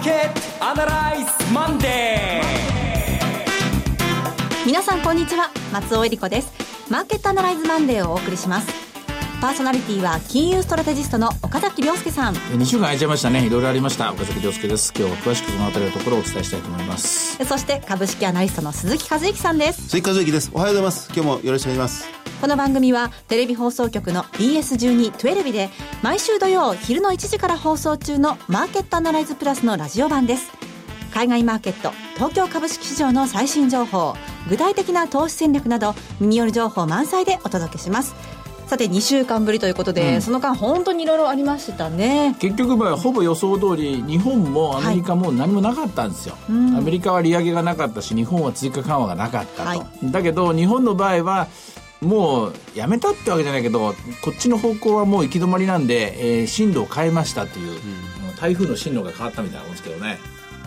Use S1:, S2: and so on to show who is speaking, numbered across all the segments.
S1: ーケットアナライズマンデ
S2: ー。皆さんこんにちは松尾恵理子です。マーケットアナライズマンデーをお送りします。パーソナリティは金融ストラテジストの岡崎亮介さん。
S3: 2週間空いちゃいましたね。いろいろありました。岡崎亮介です。今日は詳しくそのあたりのところをお伝えしたいと思います。
S2: そして株式アナリストの鈴木和之さんです。
S4: 鈴木和之です。おはようございます。今日もよろしくお願いします
S2: この番組はテレビ放送局の BS12-12 で毎週土曜昼の1時から放送中のマーケットアナライズプラスのラジオ版です。海外マーケット東京株式市場の最新情報具体的な投資戦略などミニよる情報満載でお届けします。さて2週間ぶりということで、うん、その間本当にいろいろありましたね。
S3: 結局まあほぼ予想通り日本もアメリカも何もなかったんですよ、はい、アメリカは利上げがなかったし日本は追加緩和がなかったと、はい、だけど日本の場合はもうやめたってわけじゃないけどこっちの方向はもう行き止まりなんで、えー、進路を変えましたという、うん、台風の進路が変わったみたいなもんですけどね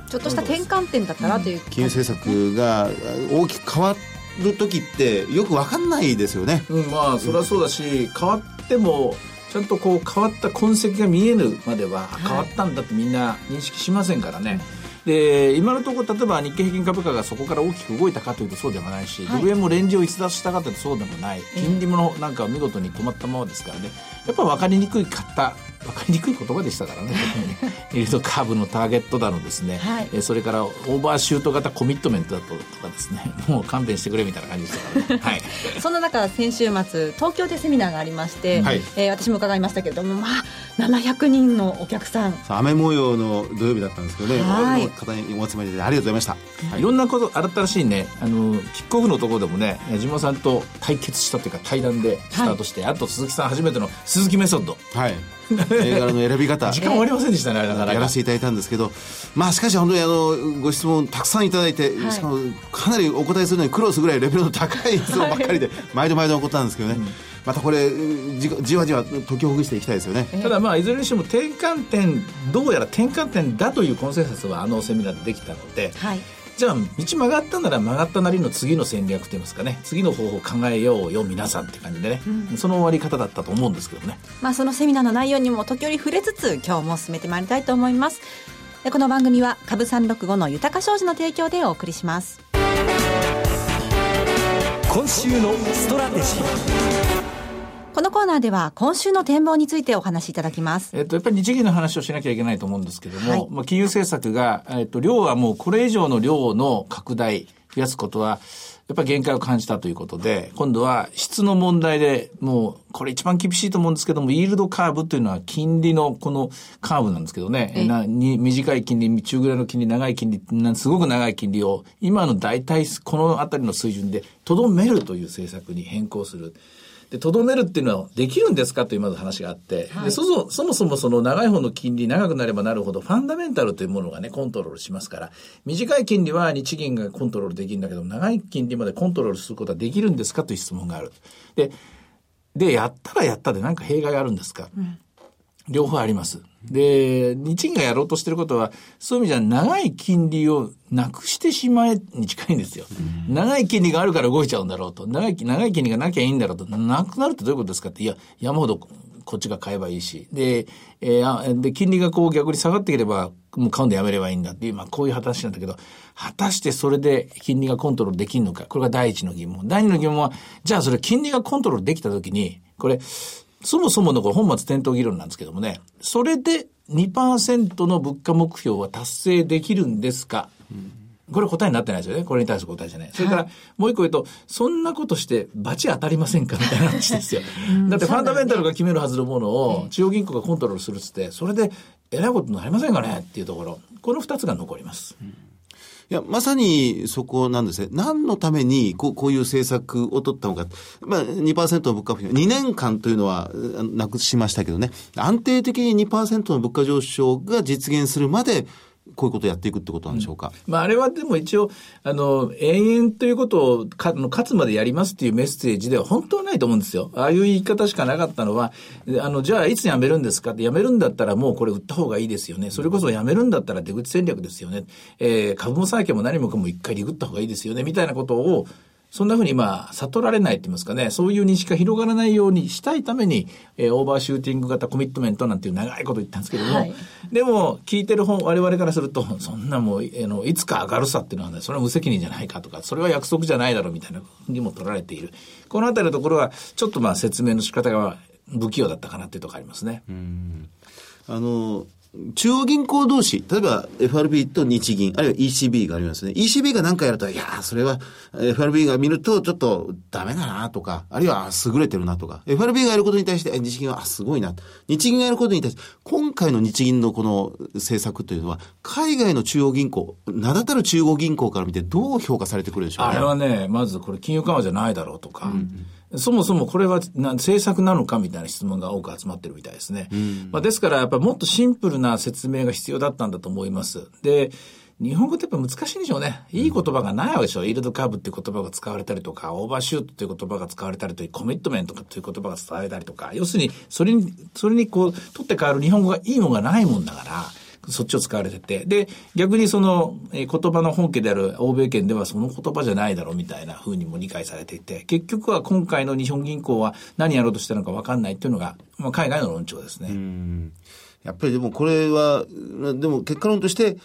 S2: ちょっとした転換点だったなという、うん、
S4: 金融政策が大きく変わる時ってよく分かんないですよね。
S3: うん、まあそれはそうだし、変わってもちゃんとこう変わった痕跡が見えるまでは変わったんだってみんな認識しませんからね。で今のところ例えば日経平均株価がそこから大きく動いたかというとそうでもないし、はい、ドル円もレンジを逸脱したかというとそうでもない。金利もなんか見事に止まったままですからね。やっぱ分かりにくい方分かりにくい言葉でしたからね。イールドカーブのターゲットだのですね、はい、えそれからオーバーシュート型コミットメントだととかですね。もう勘弁してくれみたいな感じでしたからね、はい、
S2: そんな中先週末東京でセミナーがありまして、はい、えー、私も伺いましたけれどもまあ700人のお客さん。
S4: 雨模様の土曜日だったんですけどね、はい、方にお集まりでありがとうございました、
S3: はい、いろんなこと新しいねあのキックオフのところでもね矢島さんと対決したというか対談でスタートして、あと鈴木さん初めての鈴木メソッド。
S4: はい 映画の選び方。
S3: 時間終わりませんでしたねなか
S4: なかやらせていただいたんですけど。まあしかし本当にあのご質問たくさんいただいて、はい、しかもかなりお答えするのに苦労するぐらいレベルの高い質問ばっかりで、毎度毎度起こったんですけどね、うん。またこれじじわじわ解きほぐしていきたいですよね。
S3: ただまあいずれにしても転換点どうやら転換点だというコンセンサスはあのセミナーでできたので、はい、じゃあ道曲がったなら曲がったなりの次の戦略といいますかね。次の方法を考えようよ皆さんって感じでね、うん、その終わり方だったと思うんですけどね。
S2: まあそのセミナーの内容にも時折触れつつ今日も進めてまいりたいと思います。でこの番組は株365の豊か商事の提供でお送りします。
S1: 今週のストラテジー
S2: このコーナーでは今週の展望についてお話しいただきます。
S3: えっと、やっぱり日銀の話をしなきゃいけないと思うんですけども、はい、まあ、金融政策が、えっと、量はもうこれ以上の量の拡大、増やすことは、やっぱり限界を感じたということで、今度は質の問題で、もう、これ一番厳しいと思うんですけども、イールドカーブというのは金利のこのカーブなんですけどね、なに短い金利、中ぐらいの金利、長い金利、すごく長い金利を、今の大体このあたりの水準で、とどめるという政策に変更する。で、とどめるっていうのはできるんですかというまず話があって、はい、でそそそもそもその長い方の金利長くなればなるほどファンダメンタルというものがね、コントロールしますから、短い金利は日銀がコントロールできるんだけど、長い金利までコントロールすることはできるんですかという質問がある。で、で、やったらやったで何か弊害があるんですか、うん、両方あります。で、日銀がやろうとしてることは、そういう意味じゃ長い金利をなくしてしまえに近いんですよ。長い金利があるから動いちゃうんだろうと。長い、長い金利がなきゃいいんだろうと。なくなるってどういうことですかって、いや、山ほどこっちが買えばいいし。で、えー、で、金利がこう逆に下がってければ、もう買うんでやめればいいんだっていう、まあこういう話なんだけど、果たしてそれで金利がコントロールできるのか。これが第一の疑問。第二の疑問は、じゃあそれ金利がコントロールできたときに、これ、そもそものこれ本末転倒議論なんですけどもね、それで2%の物価目標は達成できるんですか、これ答えになってないですよね。これに対する答えじゃない。それから、もう一個言うと、そんなことして、罰当たりませんか？みたいな話ですよ。だってファンダメンタルが決めるはずのものを、中央銀行がコントロールするっつって、それで、えらいことになりませんかね？っていうところ。この二つが残ります。うん
S4: いや、まさにそこなんですね。何のためにこうこういう政策を取ったのか。まあ、2%の物価不、2年間というのはなくしましたけどね、安定的に2%の物価上昇が実現するまで、こういうことをやっていくってことなんでしょうか？
S3: うん、まあ、あれはでも一応、あの、永遠ということをか、勝つまでやりますっていうメッセージでは本当はないと思うんですよ。ああいう言い方しかなかったのは、あの、じゃあいつ辞めるんですかって、辞めるんだったらもうこれ売った方がいいですよね。それこそ辞めるんだったら出口戦略ですよね。えー、株も債券も何もかも一回リグった方がいいですよね。みたいなことを、そんなふうに今、悟られないって言いますかね、そういう認識が広がらないようにしたいために、えー、オーバーシューティング型コミットメントなんていう長いこと言ったんですけれども、はい、でも、聞いてる方、我々からすると、そんなもう、えのいつか上がるさっていうのはね、それは無責任じゃないかとか、それは約束じゃないだろうみたいなふうにも取られている。このあたりのところは、ちょっとまあ説明の仕方が不器用だったかなっていうところありますね。
S4: あの、中央銀行同士、例えば FRB と日銀、あるいは ECB がありますね。ECB が何かやると、いやそれは FRB が見るとちょっとダメだなとか、あるいは優れてるなとか、FRB がやることに対して日銀はすごいな。日銀がやることに対して、今回の日銀のこの政策というのは、海外の中央銀行、名だたる中央銀行から見てどう評価されてくるでしょう
S3: ね。あれはね、まずこれ金融緩和じゃないだろうとか、うんそもそもこれは政策なのかみたいな質問が多く集まってるみたいですね。うん、まあ、ですから、やっぱりもっとシンプルな説明が必要だったんだと思います。で、日本語ってやっぱ難しいんでしょうね。いい言葉がないわけでしょ。イールドカーブっていう言葉が使われたりとか、オーバーシュートっていう言葉が使われたりとか、コミットメントという言葉が伝えたりとか、要するに、それに、それにこう、取って変わる日本語がいいものがないもんだから、そっちを使われてて、で、逆にその、え言葉の本家である欧米圏ではその言葉じゃないだろうみたいな風にも理解されていて、結局は今回の日本銀行は何やろうとしたのかわかんないっていうのが、まあ、海外の論調ですね。
S4: やっぱりでもこれは、でも結果論として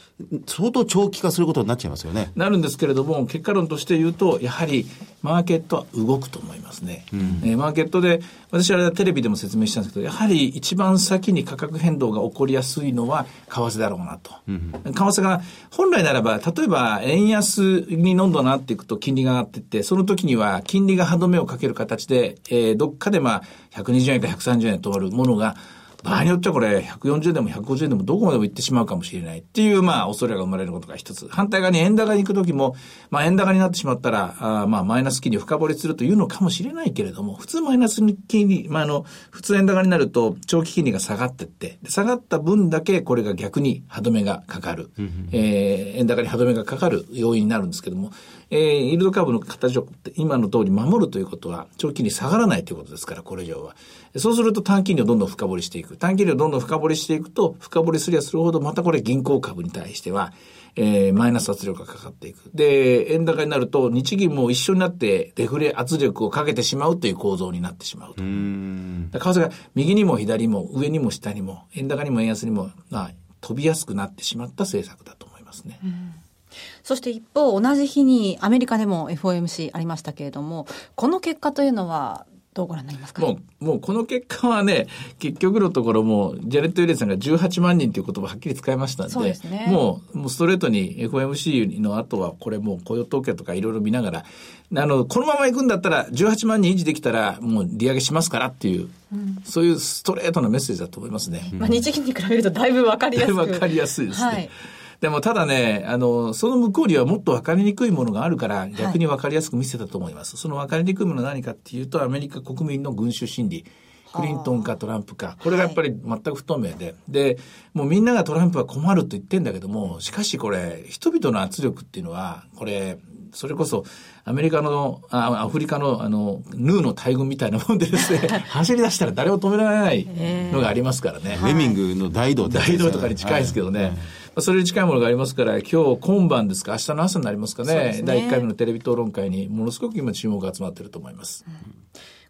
S4: 相当長期化することになっちゃいますよね。
S3: なるんですけれども、結果論として言うと、やはりマーケットは動くと思いますね。うん、えー、マーケットで、私はテレビでも説明したんですけど、やはり一番先に価格変動が起こりやすいのは為替だろうなと。うん、為替が本来ならば、例えば円安にどんどんなっていくと金利が上がっていって、その時には金利が歯止めをかける形で、えー、どっかでまあ120円か130円とあるものが、場合によってはこれ、140円でも150円でもどこまでも行ってしまうかもしれないっていう、まあ、恐れが生まれることが一つ。反対側に円高に行くときも、まあ、円高になってしまったら、あまあ、マイナス金利を深掘りするというのかもしれないけれども、普通マイナス金利、まあ、あの、普通円高になると、長期金利が下がってって、下がった分だけこれが逆に歯止めがかかる。えー、円高に歯止めがかかる要因になるんですけども、えー、イールドカーブの形を今の通り守るということは、長期金利下がらないということですから、これ以上は。そうすると短金利をどんどん深掘りしていく。短金利をどんどん深掘りしていくと、深掘りすりゃするほど、またこれ銀行株に対しては、えー、マイナス圧力がかかっていく。で、円高になると、日銀も一緒になってデフレ圧力をかけてしまうという構造になってしまうと。為替が右にも左も上にも下にも、円高にも円安にも、まあ、飛びやすくなってしまった政策だと思いますね。
S2: そして一方、同じ日にアメリカでも FOMC ありましたけれども、この結果というのは、どうご覧になりますか？
S3: もう、もうこの結果はね、結局のところも、ジャレット・ユレンさんが18万人という言葉はっきり使いましたんで、でね、もう、もうストレートに FOMC の後は、これもう雇用統計とかいろいろ見ながら、あの、このまま行くんだったら、18万人維持できたら、もう利上げしますからっていう、うん、そういうストレートなメッセージだと思いますね。
S2: まあ、日銀に比べるとだいぶわかりやすい。
S3: わかりやすいですね。はいでもただね、あの、その向こうにはもっと分かりにくいものがあるから、逆に分かりやすく見せたと思います。はい、その分かりにくいものは何かっていうと、アメリカ国民の群衆心理。クリントンかトランプか。これがやっぱり全く不透明で。はい、で、もうみんながトランプは困ると言ってんだけども、しかしこれ、人々の圧力っていうのは、これ、それこそ、アメリカの、あアフリカの、あの、ヌーの大群みたいなもんでですね、走り出したら誰も止められないのがありますからね。
S4: レミングの大道
S3: 大道とかに近いですけどね。はいそれに近いものがありますから、今日今晩ですか、明日の朝になりますかね、ね。第1回目のテレビ討論会にものすごく今注目が集まっていると思います。うん、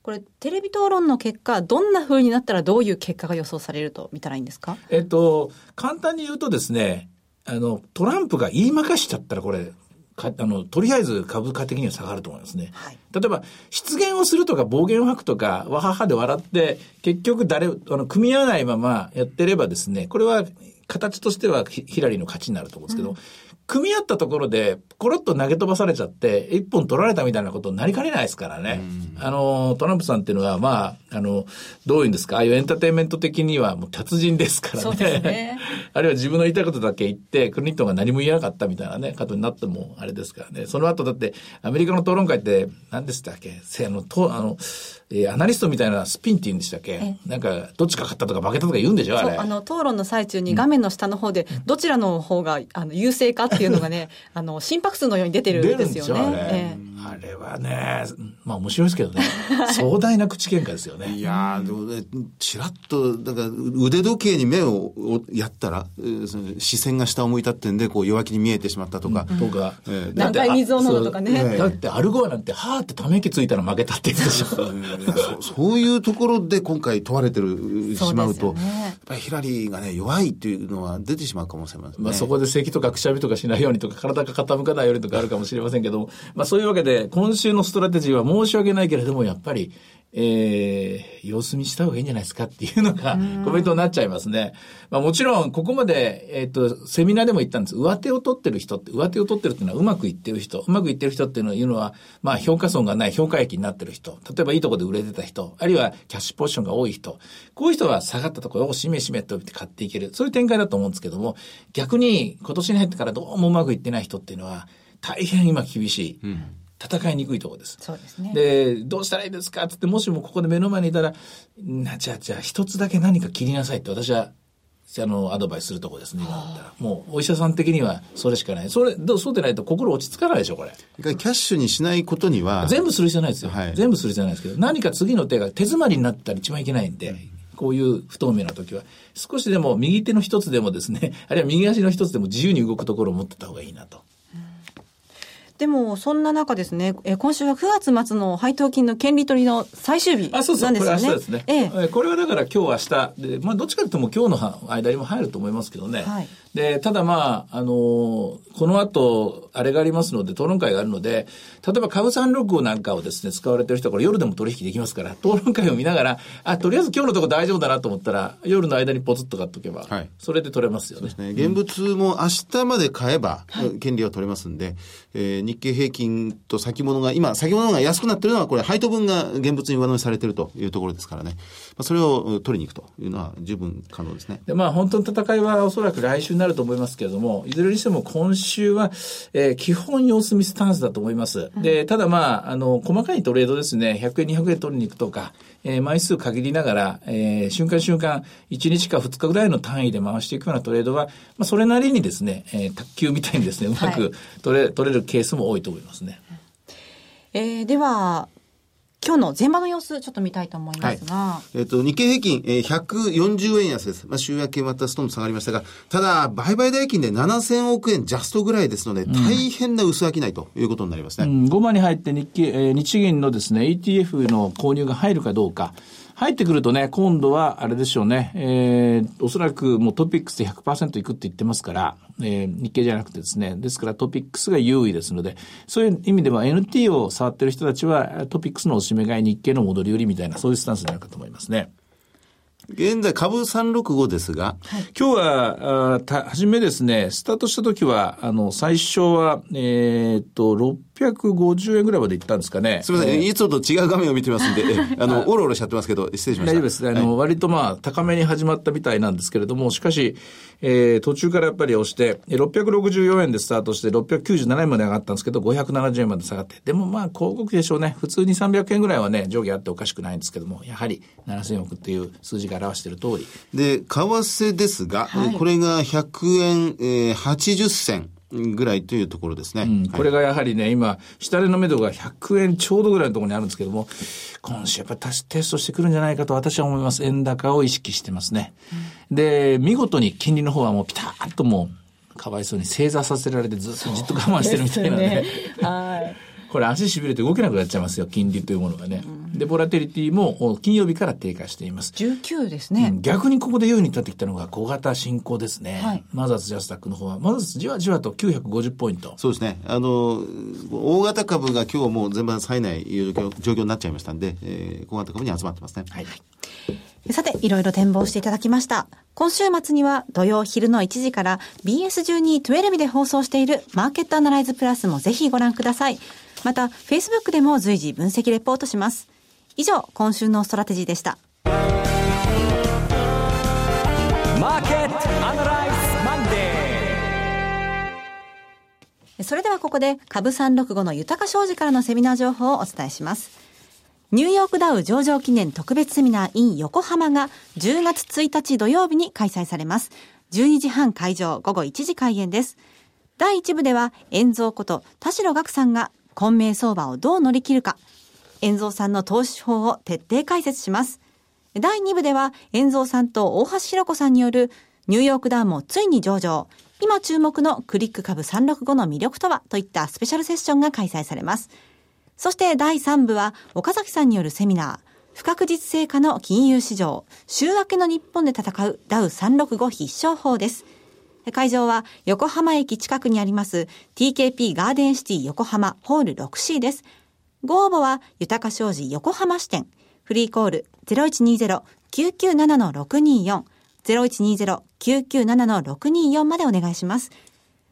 S2: これ、テレビ討論の結果、どんなふうになったらどういう結果が予想されると見たらいいんですか？
S3: えっと、簡単に言うとですね、あの、トランプが言いまかしちゃったらこれ、かあの、とりあえず株価的には下がると思いますね。はい、例えば、失言をするとか暴言を吐くとか、わははで笑って、結局誰、あの、組み合わないままやってればですね、これは形としてはヒラリーの勝ちになると思うんですけど、組み合ったところで、コロッと投げ飛ばされちゃって、一本取られたみたいなことになりかねないですからね。うん、あの、トランプさんっていうのは、まあ、あの、どういうんですか、ああいうエンターテインメント的にはもう達人ですからね。ね あるいは自分の言いたいことだけ言って、クリントンが何も言えなかったみたいなね、ことになってもあれですからね。その後だって、アメリカの討論会って、何でしたっけ？あの、と、あの、えー、アナリストみたいなスピンって言うんでしたっけ？なんか、どっちか勝ったとか負けたとか言うんでしょ？あれ。
S2: あの、討論の最中に画面の下の方で、どちらの方が、あの、優勢かっていうのがね、あの、心拍数のように出てるんですよね。
S3: 出るんですよ、あれ。えーあれはね、まあ面白いですけどね、壮大な口喧嘩ですよね。
S4: いやー、でもね、ちらっと、だから腕時計に目をやったら、視線が下を向いたってんで、こう弱気に見えてしまったとか。
S3: とか、
S2: えー、何回水を飲むとかね。
S3: だってアルゴアなんて、はーってため息ついたら負けたって言うでしょ。
S4: そそういうところで今回問われてる、しまうと、ね、やっぱりヒラリーがね、弱いっていうのは出てしまうかもしれませんね。
S3: まあそこで咳とかくしゃみとかしないようにとか、体が傾かないようにとかあるかもしれませんけども。まあそういうわけで、今週のストラテジーは申し訳ないけれども、やっぱり、えー、様子見した方がいいんじゃないですかっていうのがコメントになっちゃいますね。まあもちろん、ここまで、えっ、ー、と、セミナーでも言ったんです。上手を取ってる人って、上手を取ってるっていうのはうまくいってる人。うまくいってる人っていうのは、まあ評価損がない評価益になってる人。例えばいいとこで売れてた人。あるいはキャッシュポジションが多い人。こういう人は下がったところをしめしめとって買っていける。そういう展開だと思うんですけども、逆に今年に入ってからどうもうまくいってない人っていうのは、大変今厳しい。うん戦いにくいところです。
S2: そうですね。
S3: で、どうしたらいいですか？ってって、もしもここで目の前にいたら、な、じゃあ、じゃあ、一つだけ何か切りなさいって私は、あの、アドバイスするとこですね、今だったら。もう、お医者さん的にはそれしかない。それ、どうそうでないと心落ち着かないでしょ、これ。
S4: キャッシュにしないことには。
S3: 全部する必要ないですよ。はい、全部する必要ないですけど、何か次の手が手詰まりになったら一番いけないんで、こういう不透明な時は、少しでも右手の一つでもですね、あるいは右足の一つでも自由に動くところを持ってた方がいいなと。
S2: でも、そんな中ですね、え今週は9月末の配当金の権利取りの最終日なんですよね。あ、そうそう、これ明
S3: 日ですね。ええ、これはだから今日明日で、まあどっちかというとも今日の間にも入ると思いますけどね。はい、で、ただまあ、あのー、この後、あれがありますので、討論会があるので、例えば株三六なんかをですね、使われてる人はこれ夜でも取引できますから、討論会を見ながら、あ、とりあえず今日のとこ大丈夫だなと思ったら、夜の間にポツッと買っとけば、はい、それで取れますよね。
S4: ね。現物も明日まで買えば、権利は取れますんで、えー、日経平均と先物が、今、先物が安くなってるのは、これ、配当分が現物に上乗せされてるというところですからね。まあ、それを取りに行くというのは十分可能ですね。
S3: で、まあ、本当の戦いはおそらく来週になると思いますけれども、いずれにしても今週は、えー、基本様子見スタンスだと思います。で、ただまあ、あの、細かいトレードですね、100円、200円取りに行くとか、えー、枚数限りながら、えー、瞬間瞬間、1日か2日ぐらいの単位で回していくようなトレードは、まあ、それなりにですね、えー、卓球みたいにですね、うまく取れ、はい、取れるケースも多いと思いますね。
S2: えー、では、今日の前場の様子、ちょっと見たいと思いますが。は
S4: い、えっ、ー、と、日経平均、えー、140円安です。まあ、週明けまたストンと下がりましたが、ただ、売買代金で7000億円ジャストぐらいですので、大変な薄商いということになりますね。うん、
S3: 5番に入って日経、えー、日銀のですね、ETF の購入が入るかどうか。入ってくるとね、今度はあれでしょうね、えー、おそらくもうトピックスで100%いくって言ってますから、えー、日経じゃなくてですね、ですからトピックスが優位ですので、そういう意味では NT を触ってる人たちはトピックスのおしめ買い日経の戻り売りみたいな、そういうスタンスになるかと思いますね。
S4: 現在株365ですが、
S3: はい、今日は、あた、はじめですね、スタートした時は、あの、最初は、えー、っと、650円ぐらいまでいったんですかね。
S4: すみません、えー、いつもと違う画面を見てますんで、あの、おろおろしちゃってますけど、失礼しました。
S3: 大丈夫です。あの、はい、割とまあ、高めに始まったみたいなんですけれども、しかし、えー、途中からやっぱり押して、664円でスタートして、697円まで上がったんですけど、570円まで下がって。でもまあ、広告でしょうね。普通に300円ぐらいはね、上下あっておかしくないんですけども、やはり7000億っていう数字が表している通り。
S4: で、為替ですが、はい、これが100円、えー、80銭。ぐらいというところですね。う
S3: ん、これがやはりね、今、下値の目処が100円ちょうどぐらいのところにあるんですけども、今週やっぱりテストしてくるんじゃないかと私は思います。円高を意識してますね。うん、で、見事に金利の方はもうピタッともう、かわいそうに正座させられてずっとじっと我慢してるみたいなね。ねはい。これ足痺れて動けなくなっちゃいますよ、金利というものがね。で、ボラテリティも金曜日から低下しています。
S2: 19ですね。
S3: うん、逆にここで優位に立ってきたのが小型進行ですね。はい、マザーズジャスタックの方は、マザーズじわじわと950ポイント。
S4: そうですね。あの、大型株が今日もう全般冴えない状況になっちゃいましたんで、えー、小型株に集まってますね。はい。
S2: さて、いろいろ展望していただきました。今週末には土曜昼の1時から BS12-12 で放送しているマーケットアナライズプラスもぜひご覧ください。また、Facebook でも随時分析レポートします。以上、今週のストラテジーでした。マーケットアナライズマンデーそれではここで、株365の豊商事からのセミナー情報をお伝えします。ニューヨークダウ上場記念特別セミナー in 横浜が10月1日土曜日に開催されます。12時半会場、午後1時開演です。第1部では、遠蔵こと田代岳さんが混迷相場をどう乗り切るか、遠蔵さんの投資法を徹底解説します。第2部では、遠蔵さんと大橋弘子さんによるニューヨークダウンもついに上場。今注目のクリック株365の魅力とはといったスペシャルセッションが開催されます。そして第3部は岡崎さんによるセミナー、不確実性化の金融市場、週明けの日本で戦うダウ365必勝法です。会場は横浜駅近くにあります TKP ガーデンシティ横浜ホール 6C です。ご応募は豊か商事横浜支店。フリーコール0120-997-624 0120-997-624までお願いします。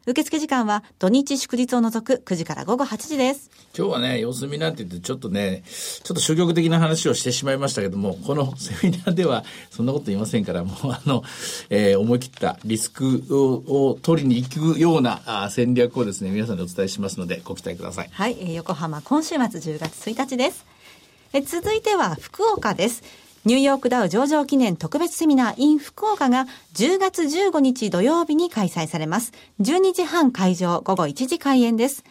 S2: 受付時間は土日祝日を除く9時から午後8時です。
S3: 今日はね、様子見なんて言ってちょっとね、ちょっと消極的な話をしてしまいましたけども、このセミナーではそんなこと言いませんから、もうあの、えー、思い切ったリスクをを取りに行くようなあ戦略をですね、皆さんにお伝えしますので、ご期待ください。
S2: はい、えー、横浜今週末10月1日です。え続いては福岡です。ニューヨークダウ上場記念特別セミナー in 福岡が10月15日土曜日に開催されます。12時半会場、午後1時開演です。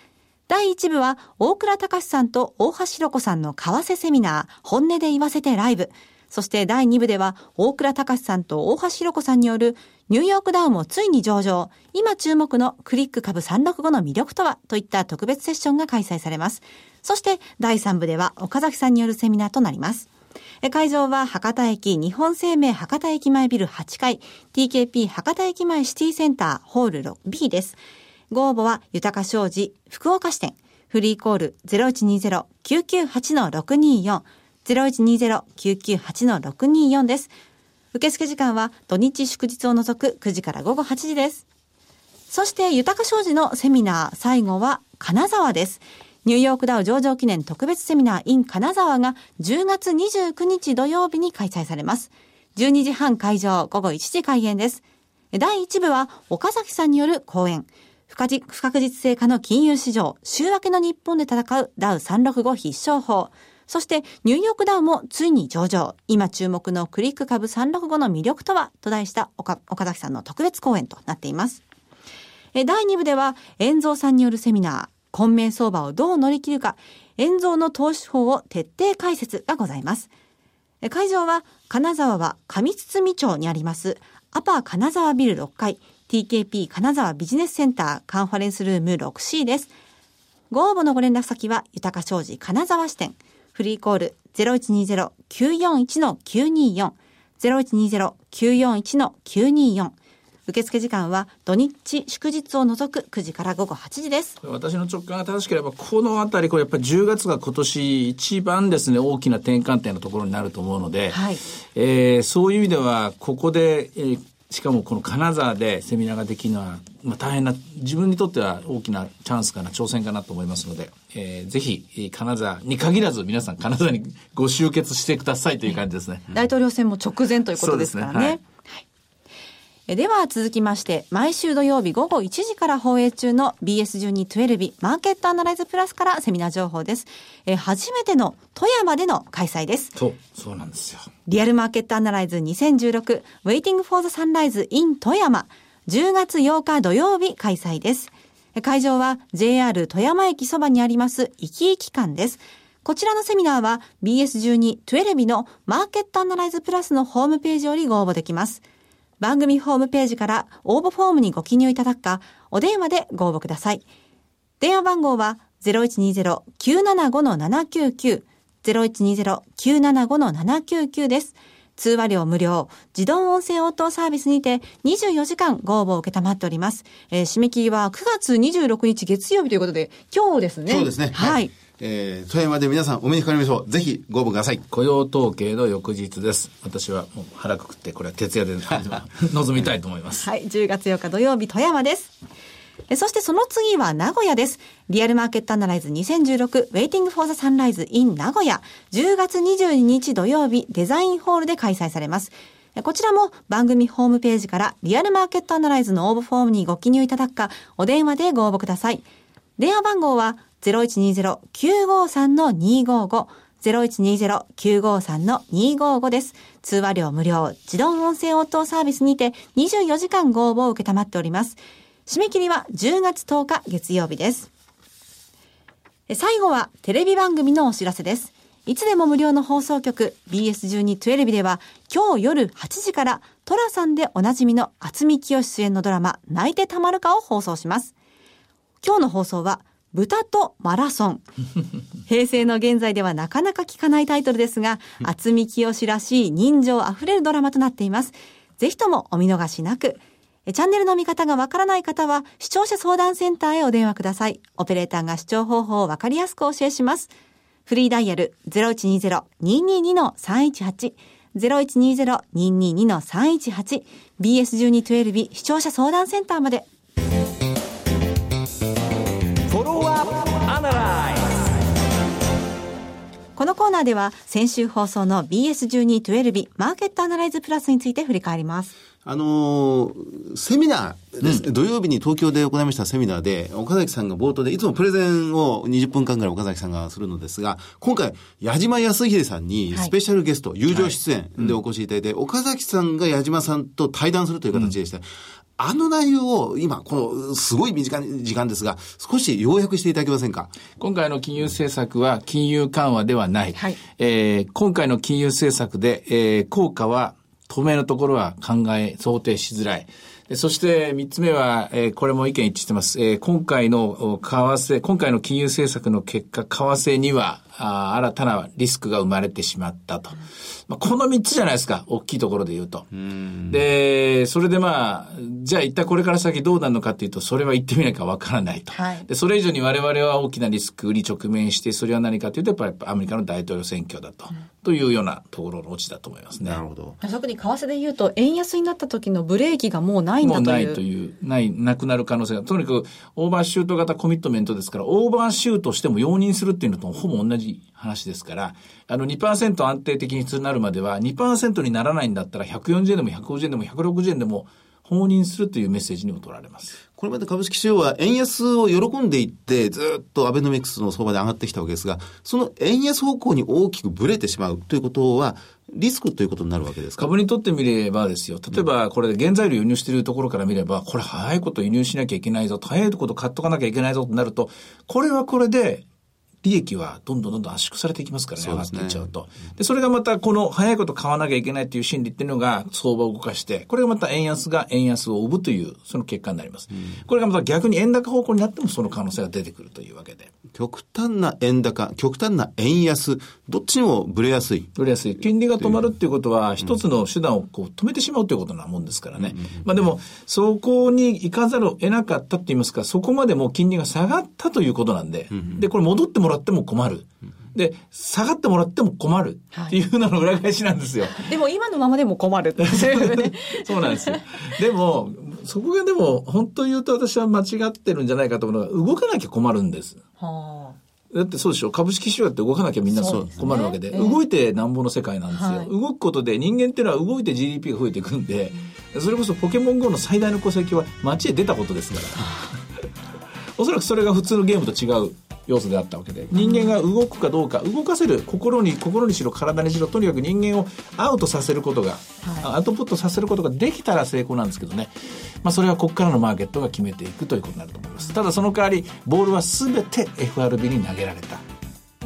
S2: 第1部は大倉隆さんと大橋弘子さんの為替セミナー、本音で言わせてライブ。そして第2部では大倉隆さんと大橋弘子さんによるニューヨークダウもついに上場。今注目のクリック株365の魅力とはといった特別セッションが開催されます。そして第3部では岡崎さんによるセミナーとなります。会場は博多駅日本生命博多駅前ビル8階 TKP 博多駅前シティセンターホール B です。ご応募は豊か商事福岡支店フリーコール0120-998-624 0120-998-624です。受付時間は土日祝日を除く9時から午後8時です。そして豊か商事のセミナー最後は金沢です。ニューヨークダウ上場記念特別セミナー in 金沢が10月29日土曜日に開催されます。12時半会場、午後1時開演です。第1部は岡崎さんによる講演。不確実性化の金融市場、週明けの日本で戦うダウ365必勝法。そして、ニューヨークダウもついに上場。今注目のクリック株365の魅力とはと題した岡崎さんの特別講演となっています。第2部では、遠蔵さんによるセミナー。混迷相場をどう乗り切るか、円蔵の投資法を徹底解説がございます。会場は、金沢は上堤町にあります、アパー金沢ビル6階、TKP 金沢ビジネスセンターカンファレンスルーム 6C です。ご応募のご連絡先は、豊か商事金沢支店、フリーコール0120-941-924、0120-941-924、受付時間は土日祝日を除く9時から午後8時です。
S3: 私の直感が正しければ、このあたり、これやっぱり10月が今年一番ですね、大きな転換点のところになると思うので、はい、えー、そういう意味では、ここで、えーしかもこの金沢でセミナーができるのは、まあ、大変な、自分にとっては大きなチャンスかな、挑戦かなと思いますので、えー、ぜひ、金沢に限らず皆さん金沢にご集結してくださいという感じですね。
S2: 大統領選も直前ということですからね。ねでは続きまして、毎週土曜日午後1時から放映中の BS1212 マーケットアナライズプラスからセミナー情報です。え初めての富山での開催です。
S3: そう、そうなんですよ。
S2: リアルマーケットアナライズ2016 Waiting for the Sunrise in 富山10月8日土曜日開催です。会場は JR 富山駅そばにあります生き生き館です。こちらのセミナーは BS1212 のマーケットアナライズプラスのホームページよりご応募できます。番組ホームページから応募フォームにご記入いただくか、お電話でご応募ください。電話番号は0120-975-799、0120-975-799です。通話料無料、自動音声応答サービスにて24時間ご応募を受けたまっております。えー、締め切りは9月26日月曜日ということで、今日ですね。
S4: そうですね。はい、はいえー、富山で皆さんお目にかかりましょう。ぜひご応募ください。
S3: 雇用統計の翌日です。私はもう腹くくって、これは徹夜で臨みたいと思います。
S2: はい、10月4日土曜日富山です。そしてその次は名古屋です。リアルマーケットアナライズ2016 Waiting for the Sunrise in 名古屋10月22日土曜日デザインホールで開催されます。こちらも番組ホームページからリアルマーケットアナライズの応募フォームにご記入いただくか、お電話でご応募ください。電話番号は0120-953-255 0120-953-255です。通話料無料、自動音声応答サービスにて24時間ご応募を受けたまっております。締め切りは10月10日月曜日です。最後はテレビ番組のお知らせです。いつでも無料の放送局 BS12-12 では今日夜8時からトラさんでおなじみの渥美清出演のドラマ泣いてたまるかを放送します。今日の放送は豚とマラソン。平成の現在ではなかなか聞かないタイトルですが、渥美清らしい人情あふれるドラマとなっています。ぜひともお見逃しなく。チャンネルの見方がわからない方は、視聴者相談センターへお電話ください。オペレーターが視聴方法をわかりやすくお教えします。フリーダイヤル0120-222-318 0120-222-318 BS1212 視聴者相談センターまで。このコーナーでは先週放送の BS1212 マーケットアナライズプラスについて振り返ります。
S4: あのー、セミナーです、ね。土曜日に東京で行いましたセミナーで、岡崎さんが冒頭で、いつもプレゼンを20分間ぐらい岡崎さんがするのですが、今回、矢島康秀さんにスペシャルゲスト、友情出演でお越しいただいて、岡崎さんが矢島さんと対談するという形でした。あの内容を今、このすごい短い時間ですが、少し要約していただけませんか？
S3: 今回の金融政策は金融緩和ではない。
S2: はい
S3: えー今回の金融政策で、えー効果は透明のところは考え、想定しづらい。でそして三つ目は、えーこれも意見一致してます。えー今回のお為替、今回の金融政策の結果、為替にはあー新たなリスクが生まれてしまったと。まあ、この三つじゃないですか。大きいところで言うと。で、それでまあ、じゃあ一体これから先どうなるのかっていうと、それは言ってみなきゃわからないと。
S2: はい
S3: で、それ以上に我々は大きなリスクに直面して、それは何かというと、やっぱりアメリカの大統領選挙だと、というようなところのオチだと思いますね。
S4: なるほど。
S2: 特に為替で言うと、円安になった時のブレーキがもうないん
S3: もうな
S2: だという。
S3: いという、ない、なくなる可能性が、とにかくオーバーシュート型コミットメントですから、オーバーシュートしても容認するっていうのとほぼ同じ話ですから、あの2%安定的になるまでは、2%にならないんだったら140円でも150円でも160円でも放任するというメッセージにも取られます。
S4: これまで株式市場は円安を喜んでいって、ずっとアベノミクスの相場で上がってきたわけですが、その円安方向に大きくブレてしまうということは、リスクということになるわけですか？
S3: 株にとってみればですよ。例えば、これ原材料輸入しているところから見れば、これ早いこと輸入しなきゃいけないぞ、早いこと買っとかなきゃいけないぞとなると、これはこれで、利益はどんどんどんどん圧縮されていきますからね、上がっていっちゃうと。で、それがまたこの早いこと買わなきゃいけないっていう心理っていうのが相場を動かして、これがまた円安が円安を生むという、その結果になります。これがまた逆に円高方向になってもその可能性が出てくるというわけで。
S4: 極端な円高、極端な円安、どっちにもブレやすい。
S3: 取りやすい。金利が止まるっていうことは、一つの手段をこう止めてしまうということなもんですからね。まあでも、そこに行かざるを得なかったって言いますか、そこまでもう金利が下がったということなんで、で、これ戻ってもらっても困る。で、下がってもらっても困るっていうのの裏返しなんですよ。
S2: でも今のままでも困るっていうね。
S3: そうなんですよ。でも、そこがでも、本当言うと私は間違ってるんじゃないかと思うのが、動かなきゃ困るんです。
S2: は
S3: だってそうでしょ？株式市場だって動かなきゃみんな困るわけで、
S2: ええ。
S3: 動いてなんぼの世界なんですよ、
S2: はい。
S3: 動くことで人間っていうのは動いて GDP が増えていくんで、それこそポケモン GO の最大の功績は街へ出たことですから。おそらくそれが普通のゲームと違う要素であったわけで。人間が動くかどうか動かせる心に心にしろ体にしろとにかく人間をアウトさせることが、アウトプットさせることができたら成功なんですけどね、まあ、それはここからのマーケットが決めていくということになると思います。ただその代わりボールは全て FRB に投げられた。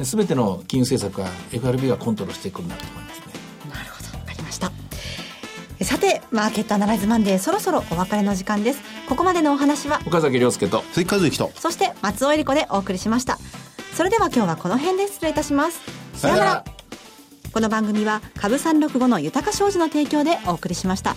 S3: 全ての金融政策は FRB がコントロールしていくことになると思いますね
S2: さて、マーケットアナライズマンデー、そろそろお別れの時間です。ここまでのお話は、
S3: 岡崎亮介と
S4: 鈴木和之と。
S2: そして松尾恵里子でお送りしました。それでは今日はこの辺で失礼いたします。さようなら。この番組は株三六五の豊か商事の提供でお送りしました。